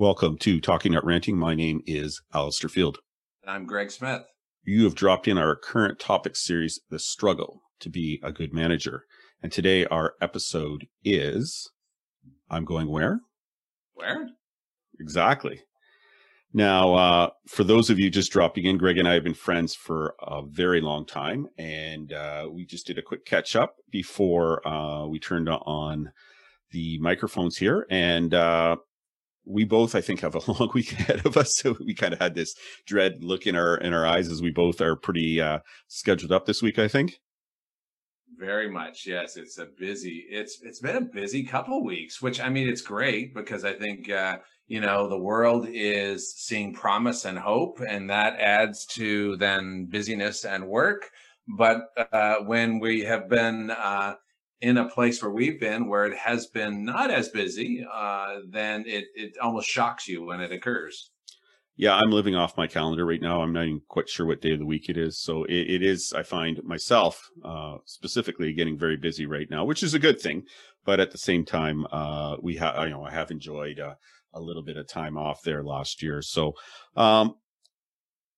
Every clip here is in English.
Welcome to Talking Not Ranting. My name is Alistair Field. And I'm Greg Smith. You have dropped in our current topic series, The Struggle to Be a Good Manager. And today our episode is I'm going where? Where? Exactly. Now, uh, for those of you just dropping in, Greg and I have been friends for a very long time, and uh, we just did a quick catch up before uh, we turned on the microphones here. And uh, we both, I think, have a long week ahead of us. So we kind of had this dread look in our in our eyes as we both are pretty uh, scheduled up this week. I think. Very much, yes. It's a busy. It's it's been a busy couple weeks, which I mean, it's great because I think uh, you know the world is seeing promise and hope, and that adds to then busyness and work. But uh, when we have been uh, in a place where we've been where it has been not as busy, uh, then it, it almost shocks you when it occurs. Yeah, I'm living off my calendar right now. I'm not even quite sure what day of the week it is. So it, it is, I find myself uh, specifically getting very busy right now, which is a good thing. But at the same time, uh, we have, you know, I have enjoyed uh, a little bit of time off there last year. So um,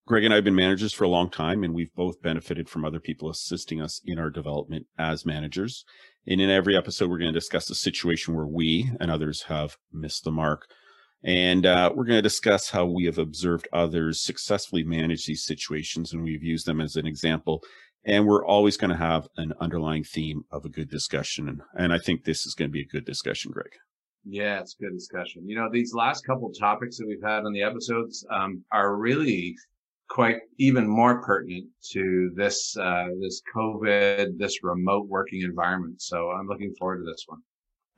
Greg and I have been managers for a long time, and we've both benefited from other people assisting us in our development as managers. And in every episode, we're going to discuss a situation where we and others have missed the mark. And uh, we're going to discuss how we have observed others successfully manage these situations, and we've used them as an example. And we're always going to have an underlying theme of a good discussion. And, and I think this is going to be a good discussion, Greg. Yeah, it's a good discussion. You know, these last couple topics that we've had on the episodes um, are really quite even more pertinent to this uh, this COVID, this remote working environment. So I'm looking forward to this one.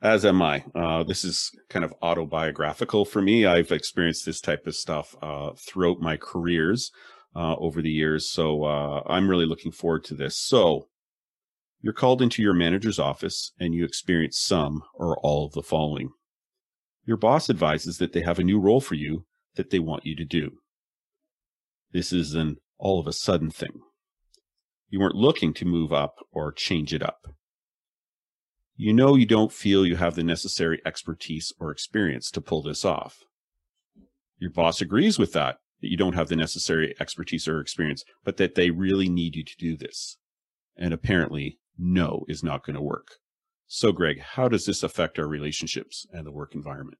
As am I. Uh, this is kind of autobiographical for me. I've experienced this type of stuff uh, throughout my careers uh, over the years. So uh, I'm really looking forward to this. So you're called into your manager's office and you experience some or all of the following. Your boss advises that they have a new role for you that they want you to do. This is an all of a sudden thing. You weren't looking to move up or change it up. You know you don't feel you have the necessary expertise or experience to pull this off. Your boss agrees with that, that you don't have the necessary expertise or experience, but that they really need you to do this. And apparently, no is not going to work. So, Greg, how does this affect our relationships and the work environment?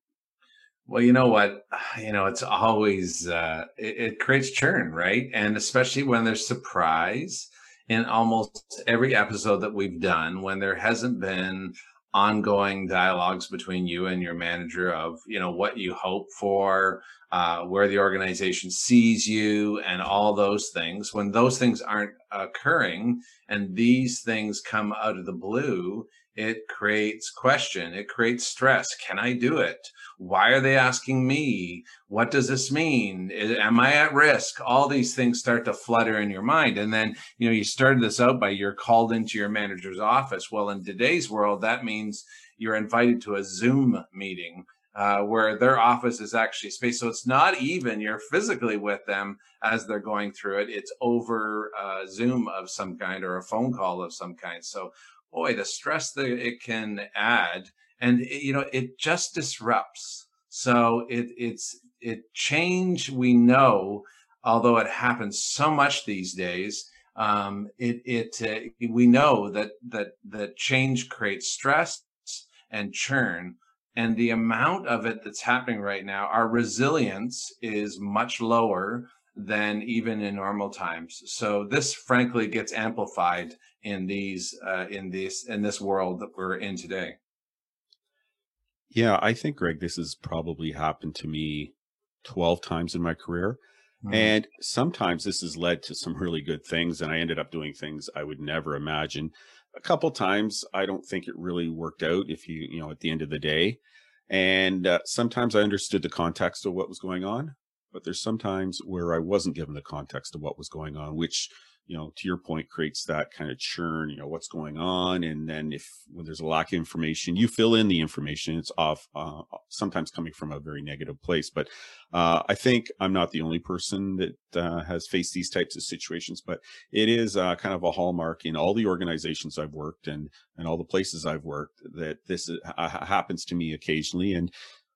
Well, you know what? You know, it's always uh, it, it, creates churn, right? And especially when there's surprise in almost every episode that we've done, when there hasn't been ongoing dialogues between you and your manager of you know what you hope for, uh, where the organization sees you, and all those things. When those things aren't occurring, and these things come out of the blue, it creates question. It creates stress. Can i do it? Why are they asking me? What does this mean? Am i at risk? All these things start to flutter in your mind. And then you know you started this out by you're called into your manager's office. Well in today's world that means you're invited to a zoom meeting uh, where their office is actually space. So it's not even you're physically with them as they're going through it. It's over uh, Zoom of some kind or a phone call of some kind. So boy, the stress that it can add, and it, you know, it just disrupts. So it it's it change we know, although it happens so much these days. Um, it it uh, we know that that that change creates stress and churn and the amount of it that's happening right now our resilience is much lower than even in normal times so this frankly gets amplified in these uh, in this in this world that we're in today. Yeah, I think Greg, this has probably happened to me twelve times in my career. Mm-hmm. And sometimes this has led to some really good things, and I ended up doing things I would never imagine. A couple times, I don't think it really worked out. If you, you know, at the end of the day, and uh, sometimes I understood the context of what was going on, but there's sometimes where I wasn't given the context of what was going on, which you know, to your point, creates that kind of churn, you know, what's going on. And then if, when there's a lack of information, you fill in the information. It's off, uh, sometimes coming from a very negative place. But, uh, I think I'm not the only person that, uh, has faced these types of situations, but it is, uh, kind of a hallmark in all the organizations I've worked and, and all the places I've worked that this uh, happens to me occasionally. And,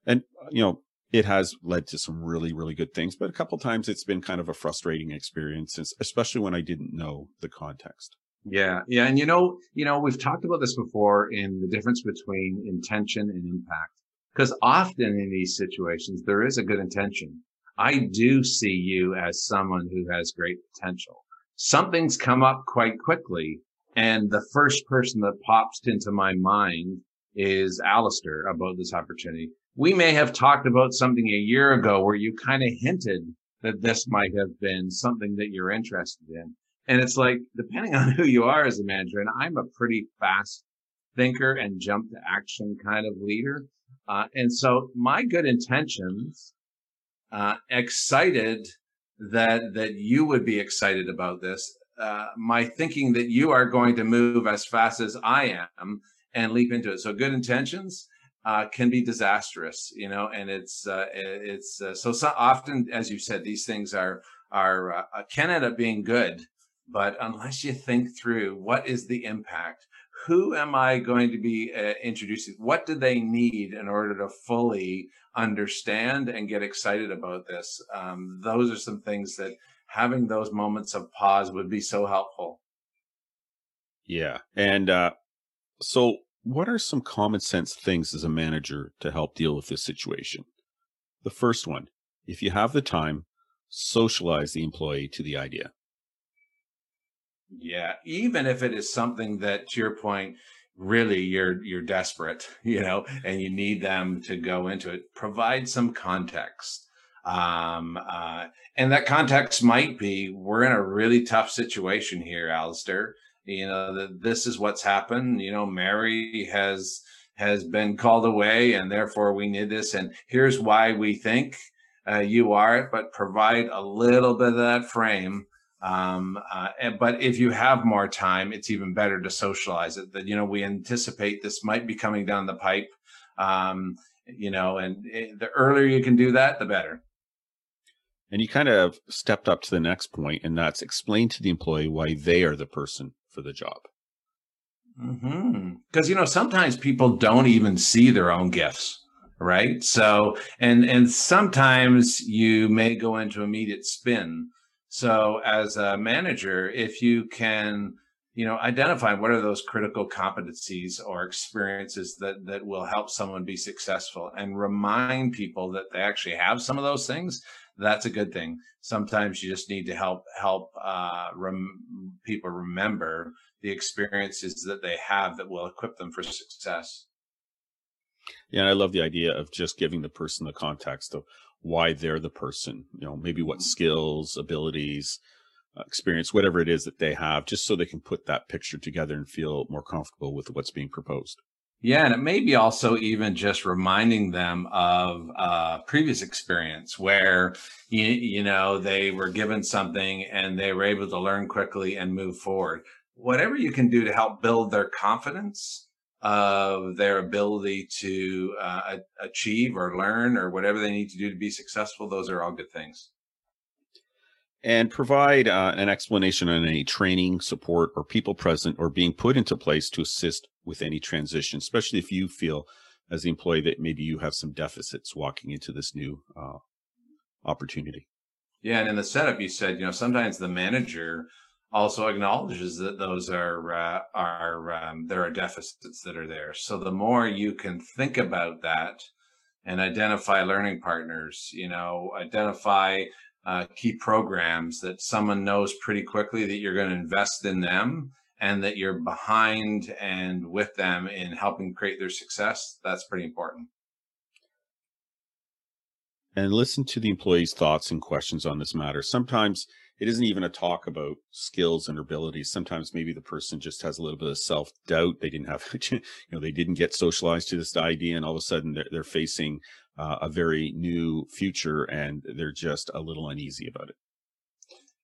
and, you know, it has led to some really, really good things. But a couple times it's been kind of a frustrating experience, especially when I didn't know the context. Yeah, yeah, and you know, you know, we've talked about this before in the difference between intention and impact. Because often in these situations, there is a good intention. I do see you as someone who has great potential. Something's come up quite quickly, and the first person that pops into my mind is Alistair about this opportunity. We may have talked about something a year ago where you kind of hinted that this might have been something that you're interested in. And it's like, depending on who you are as a manager, and I'm a pretty fast thinker and jump to action kind of leader. Uh, and so my good intentions, uh, excited that, that you would be excited about this. Uh, my thinking that you are going to move as fast as I am and leap into it. So good intentions uh, can be disastrous, you know, and it's uh, it's uh, so, so, often, as you said, these things are are uh, can end up being good, but unless you think through what is the impact, who am I going to be uh, introducing? What do they need in order to fully understand and get excited about this? Um, those are some things that having those moments of pause would be so helpful. Yeah, and uh, so what are some common sense things as a manager to help deal with this situation? The first one, if you have the time, socialize the employee to the idea. Yeah, even if it is something that to your point, really you're you're desperate, you know, and you need them to go into it, provide some context. Um, uh, and that context might be we're in a really tough situation here, Alistair you know that this is what's happened you know mary has has been called away and therefore we need this and here's why we think uh, you are it but provide a little bit of that frame um, uh, but if you have more time it's even better to socialize it that you know we anticipate this might be coming down the pipe um, you know and it, eh, the earlier you can do that the better. And you kind of stepped up to the next point and that's explain to the employee why they are the person for the job. Because mm-hmm. you know sometimes people don't even see their own gifts, right? So and and sometimes you may go into immediate spin. So as a manager, if you can you know identify what are those critical competencies or experiences that that will help someone be successful and remind people that they actually have some of those things that's a good thing. Sometimes you just need to help help uh, rem- people remember the experiences that they have that will equip them for success. Yeah, I love the idea of just giving the person the context of why they're the person. You know, maybe what skills, abilities, uh, experience, whatever it is that they have, just so they can put that picture together and feel more comfortable with what's being proposed. Yeah, and it may be also even just reminding them of a previous experience where you, you know they were given something and they were able to learn quickly and move forward. Whatever you can do to help build their confidence of their ability to uh, achieve or learn or whatever they need to do to be successful, those are all good things and provide uh, an explanation on any training, support, or people present or being put into place to assist with any transition, especially if you feel as the employee that maybe you have some deficits walking into this new uh, opportunity. Yeah, and in the setup, you said you know sometimes the manager also acknowledges that those are uh, are um, there are deficits that are there. So the more you can think about that and identify learning partners, you know, identify uh, key programs that someone knows pretty quickly that you're going to invest in them and that you're behind and with them in helping create their success, that's pretty important. And listen to the employee's thoughts and questions on this matter. Sometimes it isn't even a talk about skills and abilities. Sometimes maybe the person just has a little bit of self doubt. They didn't have, you know, they didn't get socialized to this idea, and all of a sudden they're, they're facing uh, a very new future and they're just a little uneasy about it.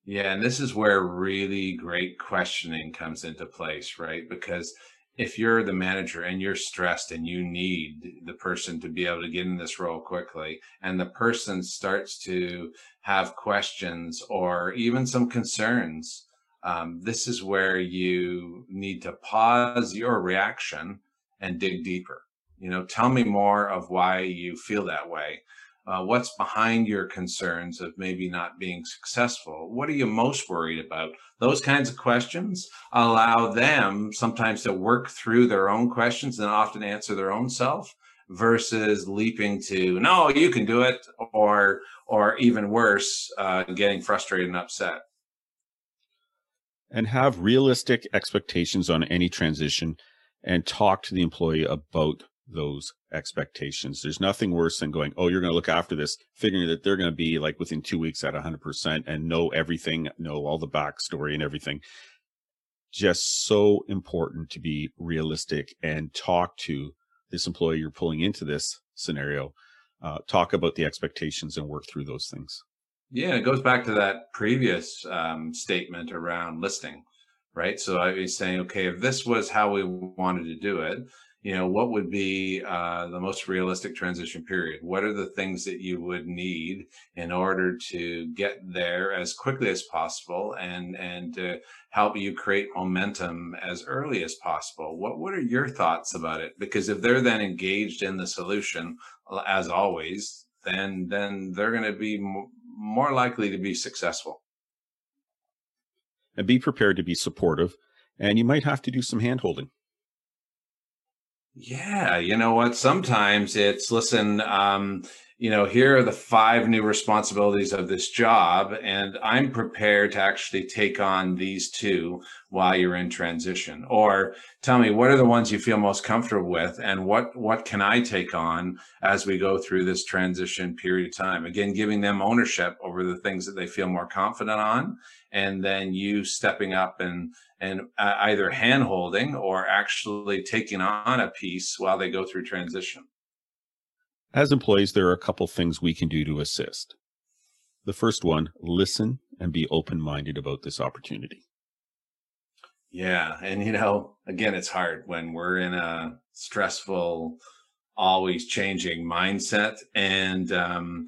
Yeah, and this is where really great questioning comes into place, right? Because if you're the manager and you're stressed and you need the person to be able to get in this role quickly, and the person starts to have questions or even some concerns, um, this is where you need to pause your reaction and dig deeper you know tell me more of why you feel that way uh, what's behind your concerns of maybe not being successful? What are you most worried about? Those kinds of questions allow them sometimes to work through their own questions and often answer their own self versus leaping to no you can do it or or even worse uh, getting frustrated and upset and have realistic expectations on any transition and talk to the employee about those expectations. There's nothing worse than going, oh, you're going to look after this, figuring that they're going to be like within two weeks at 100% and know everything, know all the backstory and everything. Just so important to be realistic and talk to this employee you're pulling into this scenario. Uh, talk about the expectations and work through those things. Yeah, it goes back to that previous um, statement around listing, right? So I was saying, okay, if this was how we wanted to do it, you know, what would be uh, the most realistic transition period? What are the things that you would need in order to get there as quickly as possible and and to help you create momentum as early as possible? What what are your thoughts about it? Because if they're then engaged in the solution, as always, then then they're going to be more likely to be successful. And be prepared to be supportive, and you might have to do some handholding. Yeah, you know what? Sometimes it's listen, um, you know, here are the five new responsibilities of this job, and I'm prepared to actually take on these two while you're in transition. Or tell me what are the ones you feel most comfortable with, and what what can I take on as we go through this transition period of time? Again, giving them ownership over the things that they feel more confident on, and then you stepping up and and uh, either hand holding or actually taking on a piece while they go through transition. As employees, there are a couple things we can do to assist. The first one, listen and be open minded about this opportunity. Yeah. And, you know, again, it's hard when we're in a stressful, always changing mindset. And, um,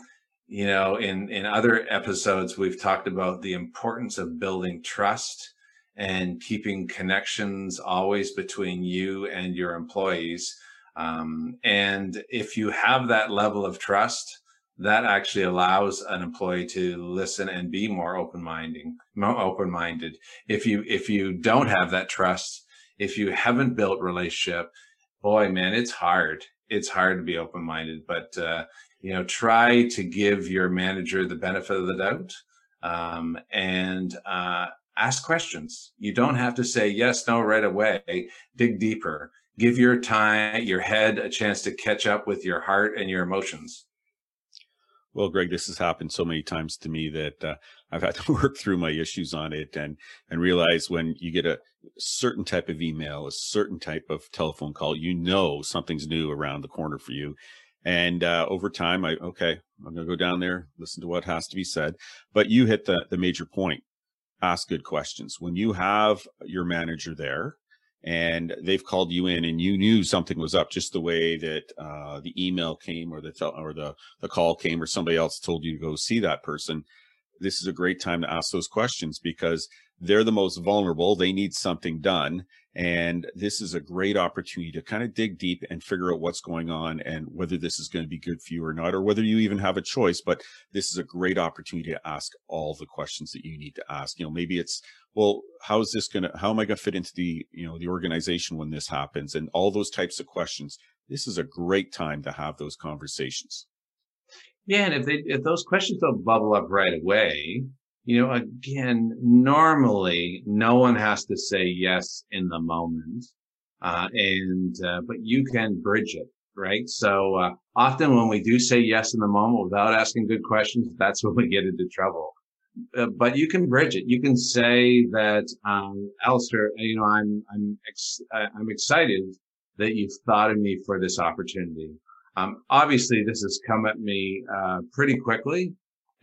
you know, in, in other episodes, we've talked about the importance of building trust and keeping connections always between you and your employees. Um, and if you have that level of trust, that actually allows an employee to listen and be more open-minded. More open-minded. If you if you don't have that trust, if you haven't built relationship, boy, man, it's hard. It's hard to be open-minded. But uh, you know, try to give your manager the benefit of the doubt, um, and uh, ask questions. You don't have to say yes, no right away. Dig deeper. Give your time, your head a chance to catch up with your heart and your emotions. Well, Greg, this has happened so many times to me that uh, I've had to work through my issues on it and and realize when you get a certain type of email, a certain type of telephone call, you know something's new around the corner for you. And uh, over time, I okay, I'm gonna go down there, listen to what has to be said. But you hit the the major point ask good questions. When you have your manager there and they've called you in and you knew something was up just the way that uh, the email came or the tel- or the the call came or somebody else told you to go see that person this is a great time to ask those questions because they're the most vulnerable they need something done and this is a great opportunity to kind of dig deep and figure out what's going on and whether this is going to be good for you or not, or whether you even have a choice. But this is a great opportunity to ask all the questions that you need to ask. You know, maybe it's, well, how is this to, how am I to fit into the, you know, the organization when this happens? And all those types of questions. This is a great time to have those conversations. Yeah. And if they, if those questions don't bubble up right away, you know, again, normally no one has to say yes in the moment. Uh, and, uh, but you can bridge it, right? So, uh, often when we do say yes in the moment without asking good questions, that's when we get into trouble. Uh, but you can bridge it. You can say that, um, Alistair, you know, I'm, I'm, ex- I'm excited that you've thought of me for this opportunity. Um, obviously this has come at me, uh, pretty quickly.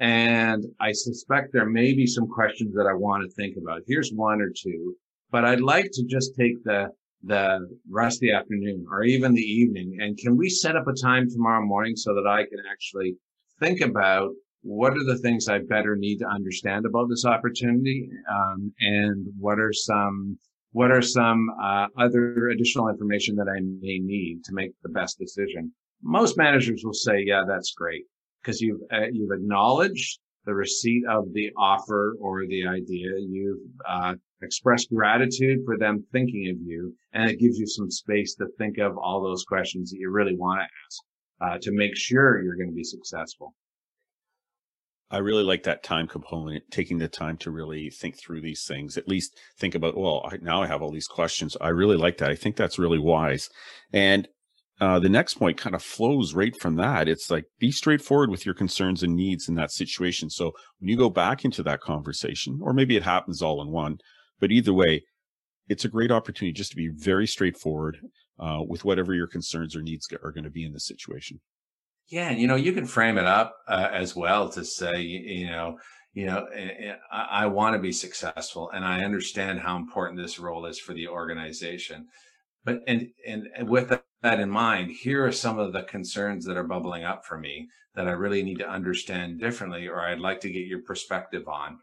And I suspect there may be some questions that I want to think about. Here's one or two, but I'd like to just take the, the rest of the afternoon or even the evening. And can we set up a time tomorrow morning so that I can actually think about what are the things I better need to understand about this opportunity? Um, and what are some, what are some uh, other additional information that I may need to make the best decision? Most managers will say, yeah, that's great because you've uh, you've acknowledged the receipt of the offer or the idea. You've uh, expressed gratitude for them thinking of you, and it gives you some space to think of all those questions that you really want to ask uh, to make sure you're going to be successful. I really like that time component, taking the time to really think through these things, at least think about, well, I, now I have all these questions. I really like that. I think that's really wise. And uh, the next point kind of flows right from that. It's like be straightforward with your concerns and needs in that situation. So when you go back into that conversation, or maybe it happens all in one, but either way, it's a great opportunity just to be very straightforward uh, with whatever your concerns or needs are going to be in the situation. Yeah, and you know, you can frame it up uh, as well to say, you know, you know, eh, eh, I, I want to be successful, and I understand how important this role is for the organization. But and and with that in mind, here are some of the concerns that are bubbling up for me that I really need to understand differently, or I'd like to get your perspective on,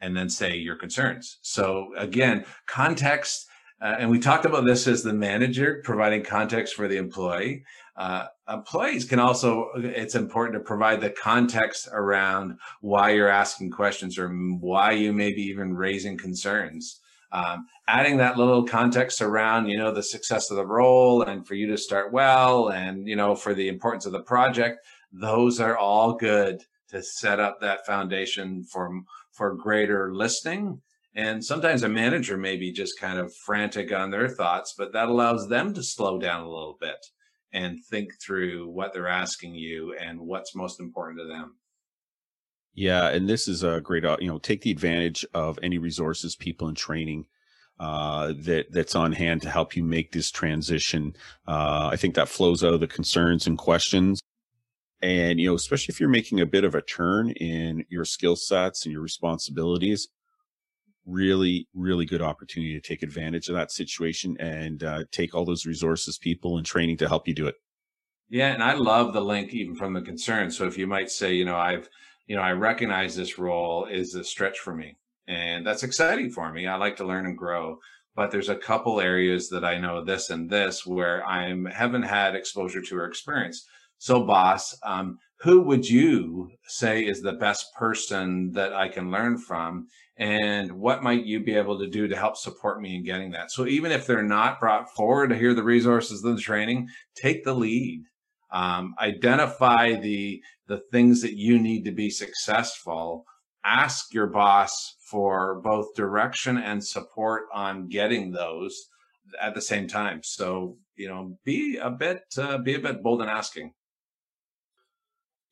and then say your concerns. So again, context. Uh, and we talked about this as the manager providing context for the employee. Uh, employees can also, it's important to provide the context around why you're asking questions or why you may be even raising concerns um, adding that little context around you know the success of the role and for you to start well and you know for the importance of the project those are all good to set up that foundation for for greater listening and sometimes a manager may be just kind of frantic on their thoughts but that allows them to slow down a little bit and think through what they're asking you and what's most important to them yeah, and this is a great, uh, you know, take the advantage of any resources, people, and training uh, that that's on hand to help you make this transition. Uh, I think that flows out of the concerns and questions, and you know, especially if you're making a bit of a turn in your skill sets and your responsibilities. Really, really good opportunity to take advantage of that situation and uh, take all those resources, people, and training to help you do it. Yeah, and I love the link even from the concern. So if you might say, you know, I've you know, I recognize this role is a stretch for me. And that's exciting for me. I like to learn and grow. But there's a couple areas that I know this and this where I'm haven't had exposure to or experience. So, boss, um, who would you say is the best person that I can learn from? And what might you be able to do to help support me in getting that? So, even if they're not brought forward to hear the resources and the training, take the lead. Um, identify the the things that you need to be successful. Ask your boss for both direction and support on getting those at the same time. So you know be a bit uh, be a bit bold in asking.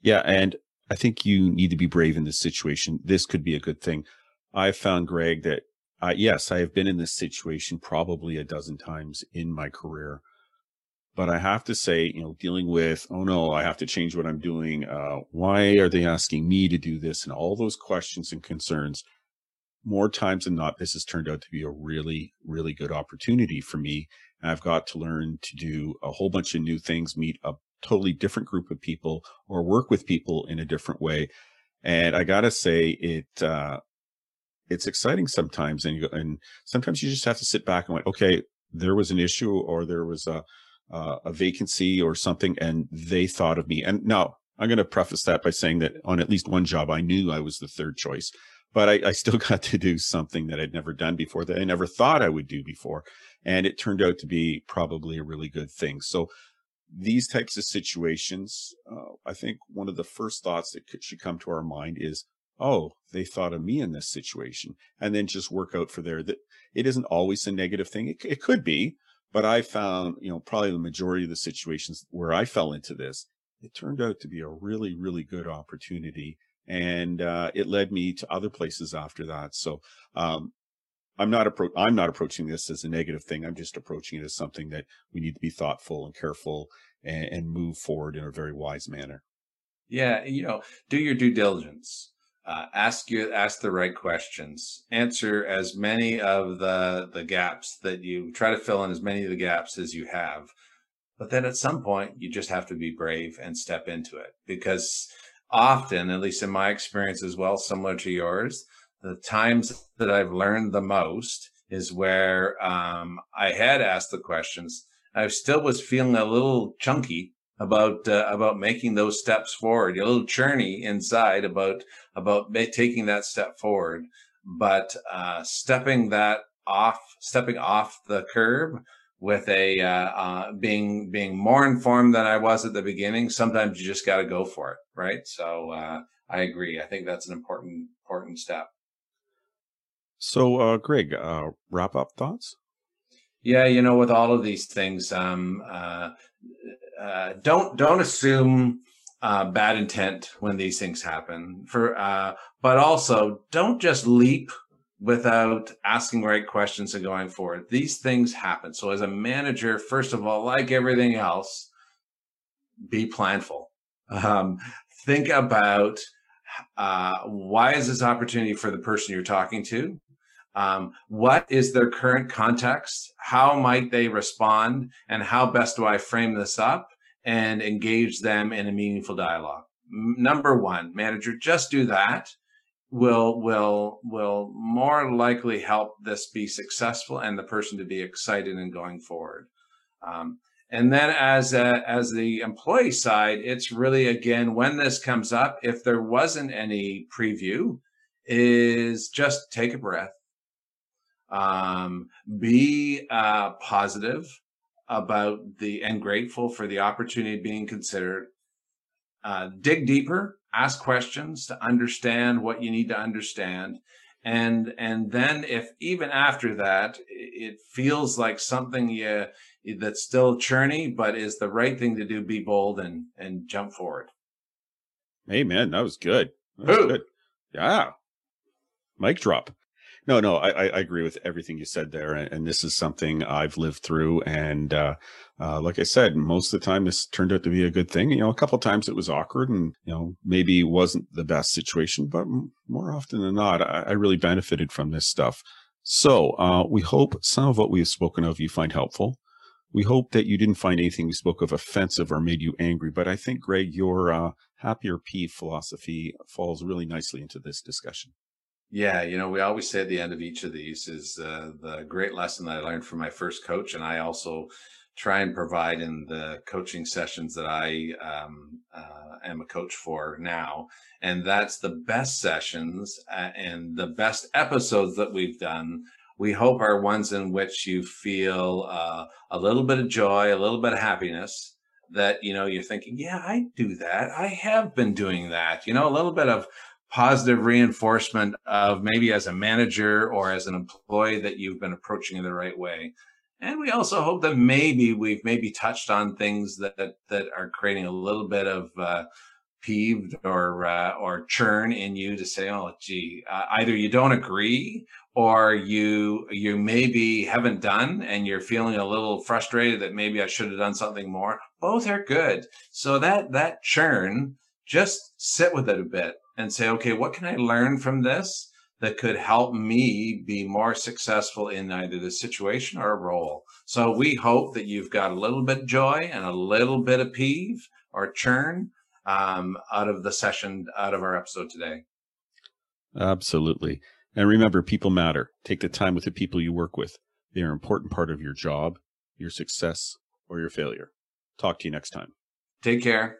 Yeah and i think you need to be brave in this situation. This could be a good thing i've found greg that uh, yes i have been in this situation probably a dozen times in my career but I have to say, you know, dealing with, oh no, I have to change what I'm doing. Uh, why are they asking me to do this? And all those questions and concerns. More times than not, this has turned out to be a really, really good opportunity for me. And I've got to learn to do a whole bunch of new things, meet a totally different group of people, or work with people in a different way. And I gotta say, it uh, it's exciting sometimes, and you, and sometimes you just have to sit back and went, okay, there was an issue, or there was a uh, a vacancy or something and they thought of me. And now I'm going to preface that by saying that on at least one job, I knew I was the third choice, but I, I still got to do something that I'd never done before that I never thought I would do before. And it turned out to be probably a really good thing. So these types of situations, uh, I think one of the first thoughts that could, should come to our mind is, oh, they thought of me in this situation, and then just work out for there. That it isn't always a negative thing. It, it could be, but I found, you know, probably the majority of the situations where I fell into this, it turned out to be a really, really good opportunity. And uh, it led me to other places after that. So um, I'm not appro- I'm not approaching this as a negative thing. I'm just approaching it as something that we need to be thoughtful and careful and, and move forward in a very wise manner. Yeah, you know, do your due diligence uh, ask you ask the right questions. Answer as many of the the gaps that you try to fill in as many of the gaps as you have. But then at some point you just have to be brave and step into it. Because often at least in my experience as well similar to yours the times that i've learned the most is where um, i had asked the questions i still was feeling a little chunky about uh, about making those steps forward. You're a little churny inside about about taking that step forward, but uh, stepping that off, stepping off the curb with a uh, uh, being being more informed than I was at the beginning. Sometimes you just got to go for it, right? So uh, I agree. I think that's an important important step. So, uh, Greg, uh, wrap up thoughts. Yeah, you know, with all of these things, um, uh, uh, don't don't assume uh, bad intent when these things happen. For uh, but also don't just leap without asking right questions and going forward. These things happen. So as a manager, first of all, like everything else, be planful. Um, think about uh, why is this opportunity for the person you're talking to? Um, what is their current context? How might they respond? And how best do I frame this up and engage them in a meaningful dialogue? Number one, manager, just do that will will will more likely help this be successful and the person to be excited and going forward. Um, and then as a, as the employee side, it's really again when this comes up, if there wasn't any preview, is just take a breath, um, be uh, positive about the and grateful for the opportunity being considered. Uh, dig deeper, ask questions to understand what you need to understand, and and then if even after that it feels like something you that's still churny but is the right thing to do, be bold and and jump forward. Amen. That was good. That was good. Yeah. Mic drop. No, no, I, I agree with everything you said there, and, this is something I've lived through. And uh, uh, like I said, most of the time this turned out to be a good thing. You know, a couple times it was awkward, and you know maybe wasn't the best situation, but more often than not, I, I really benefited from this stuff. So uh, we hope some of what we have spoken of you find helpful. We hope that you didn't find anything we spoke of offensive or made you angry. But I think, Greg, your uh, happier P philosophy falls really nicely into this discussion. Yeah, you know, we always say at the end of each of these is uh, the great lesson that I learned from my first coach, and I also try and provide in the coaching sessions that I um, uh, am a coach for now, and that's the best sessions uh, and the best episodes that we've done. We hope are ones in which you feel uh, a little bit of joy, a little bit of happiness. That you know you're thinking, yeah, I do that. I have been doing that. You know, a little bit of positive reinforcement of maybe as a manager or as an employee that you've been approaching in the right way. And we also hope that maybe we've maybe touched on things that that, that are creating a little bit of uh, peeved or uh, or churn in you to say, oh, gee, uh, either you don't agree or you you maybe haven't done and you're feeling a little frustrated that maybe I should have done something more. Both are good. So that that churn, just sit with it a bit and say, okay, what can I learn from this that could help me be more successful in either the situation or a role? So we hope that you've got a little bit of joy and a little bit of peeve or churn um, out of the session, out of our episode today. Absolutely. And remember, people matter. Take the time with the people you work with. They are an important part of your job, your success, or your failure. Talk to you next time. Take care.